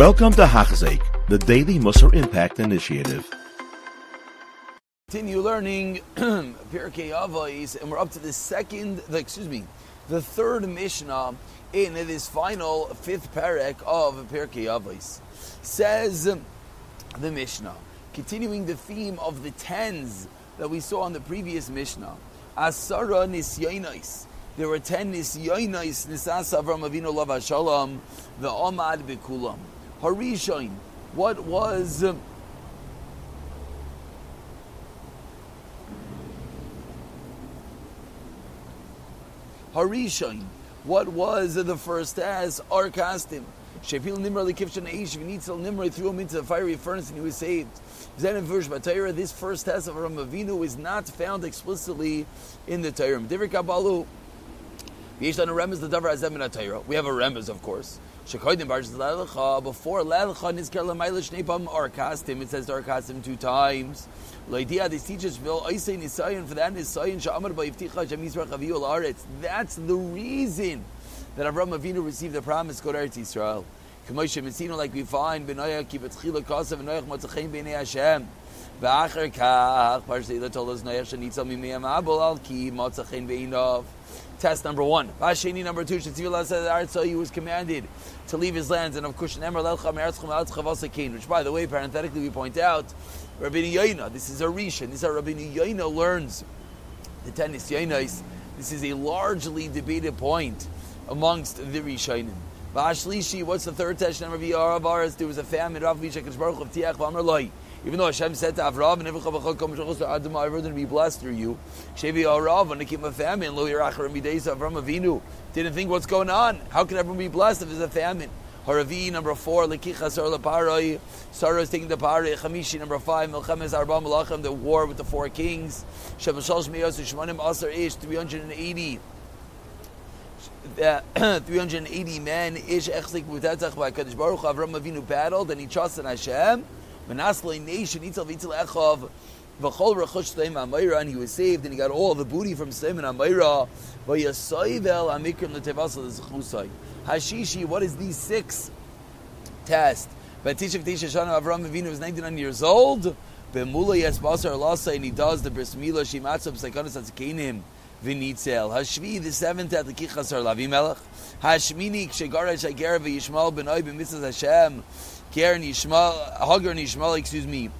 Welcome to Hachzik, the Daily Musar Impact Initiative. Continue learning Pirkei Avos, and we're up to the second, excuse me, the third Mishnah in this final fifth parak of Pirkei Avos. Says the Mishnah, continuing the theme of the tens that we saw in the previous Mishnah. Asara nisyonos. There were ten nisyonos nisas Avram Avinu Lav Shalom the Omad Bikulam. Harishain. What was um, Harishain. What was the first test? Arkastim. Shefil Nimra Likivshan Aish Vinitzel Nimra threw him into the fiery furnace and he was saved. This first test of Ram Avinu is not found explicitly in the Torah. We have a remez, of course. Before lelecha nizker lemailish nepam arkastim. It says arkastim two times. Loidia this teaches vil oisei nisayin for that la'aretz. That's the reason that Avram Avinu received the promise go to Messina, like we find, Hashem. V'acher kach, Parshei told us Noach shenitzal mimei abol al ki matzachein b'inov. Test number one. Vasheni number two. Shetzivil said that he was commanded to leave his lands, and of course, Nemer lelcha me'eretzchem altzchav Which, by the way, parenthetically, we point out, Rabbi Yoina. This is a rishon. This is how Rabbi Yoina learns the ten nisyonos. This is a largely debated point amongst the Rishonim. Vashlishi, what's the third test? Number There was a famine. Rav Mishak Baruch of Tiach V'Amar Loi. Even though Hashem said to Avram, "And "Nevuchavachakom I've going to be blessed through you." Shevi Arav, when it came a famine, Lo Yerachar Mideis Avram Avinu didn't think what's going on. How can everyone be blessed if there's a famine? Haravi number four, Lekicha Sar Leparoi. Sarah is taking the paroi. Chamishi number five, Melchemes Arba Malachim, the war with the four kings. Shavashal Shmeyos Shmanim Asar Ish, three hundred and eighty. Uh, 380 men, Ish Echzik Mutetzach by Kadosh Baruch Avram Avinu battled, and he trusted Hashem. Manasle nation Itzel Vitzel Echov V'chol Rechush Sleim Amayra, and he was saved, and he got all the booty from Sleim and Amayra. V'yasoivel Amikrim L'Tevasal Zechusai. Hashishi, what is these six tests? Batishav Tisha Shana Avram Avinu was 99 years old. Bemula Yes Basar Lasa, and he does the Bris Mila Shimatzah Psaikonis Atzakenim. Vinitzel. Hashvi, the seventh at the Kichasar Lavi Melech. Hashmini, Kshegara Shager V'Yishmael B'noi B'mitzvah Hashem. Ger Yishmael, Hagar Yishmael, excuse me.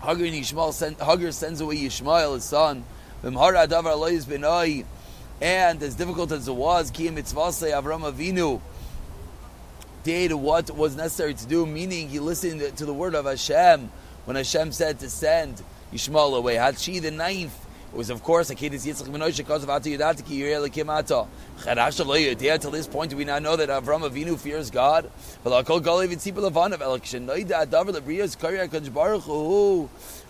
Hagar Yishmael, send, Hagar sends away Yishmael, his son. And as difficult as it was, Ki Mitzvasei Avram Avinu did what was necessary to do, meaning he listened to the word of Hashem when Hashem said to send Yishmael away. Hachi the ninth it was, of course, a Akedis Yitzchak because of Ata Yudati Ki Yireh Lekim Ata. Chadash Lo Yodea, till this point, do we not know that Avram Avinu fears God?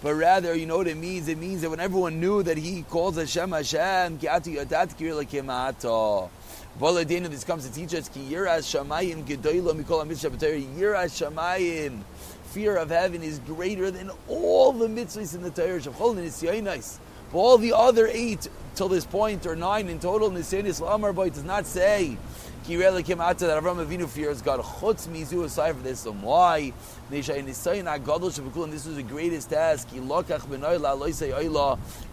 But rather, you know what it means? It means that when everyone knew that he calls Hashem Hashem, Ki Ata Yudati Ki Yireh Lekim Ata. Voladina, this comes to teach us, Ki Yiras Shamayim Gedoyla Mikol HaMitzvah Yiras Shamayim fear of heaven is greater than all the mitzvahs in the Torah. Nisyainais. All the other eight till this point, or nine in total, Nisan Islam Boy does not say came out that Avram Avinu fears God. Chutz mizu aside for this. And why? This was the greatest task.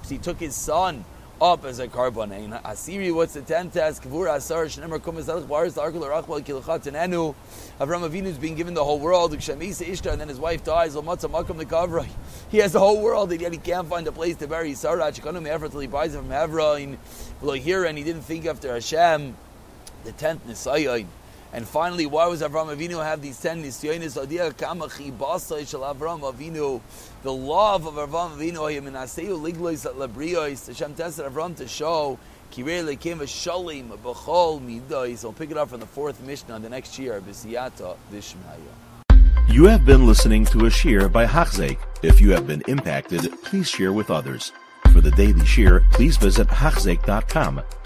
He took his son up as a carbon. And Asiri, what's the tenth task? Kavur Asar, Shenemar Kumas Elch Baris, the Arkal Rachwal Kilchat Enu. Avram Avinu is being given the whole world. Kshamisa Ishtar, and then his wife dies. Lamatza Makam the Kavra. He has the whole world, and yet he can't find a place to bury Sarah. Shikonim Ever till he buys it from Hevra. And here, and he didn't think after Hashem. The tenth Nisayon. And finally, why was Avram Avinu have these ten nisyonis? Avram Avinu. The love of Avram Avinu. Hashem tested Avram to show. I'll pick it up from the fourth Mishnah the next year. B'siyata v'shmaya. You have been listening to a shear by Hachzeik. If you have been impacted, please share with others. For the daily shear, please visit Hachzeik.com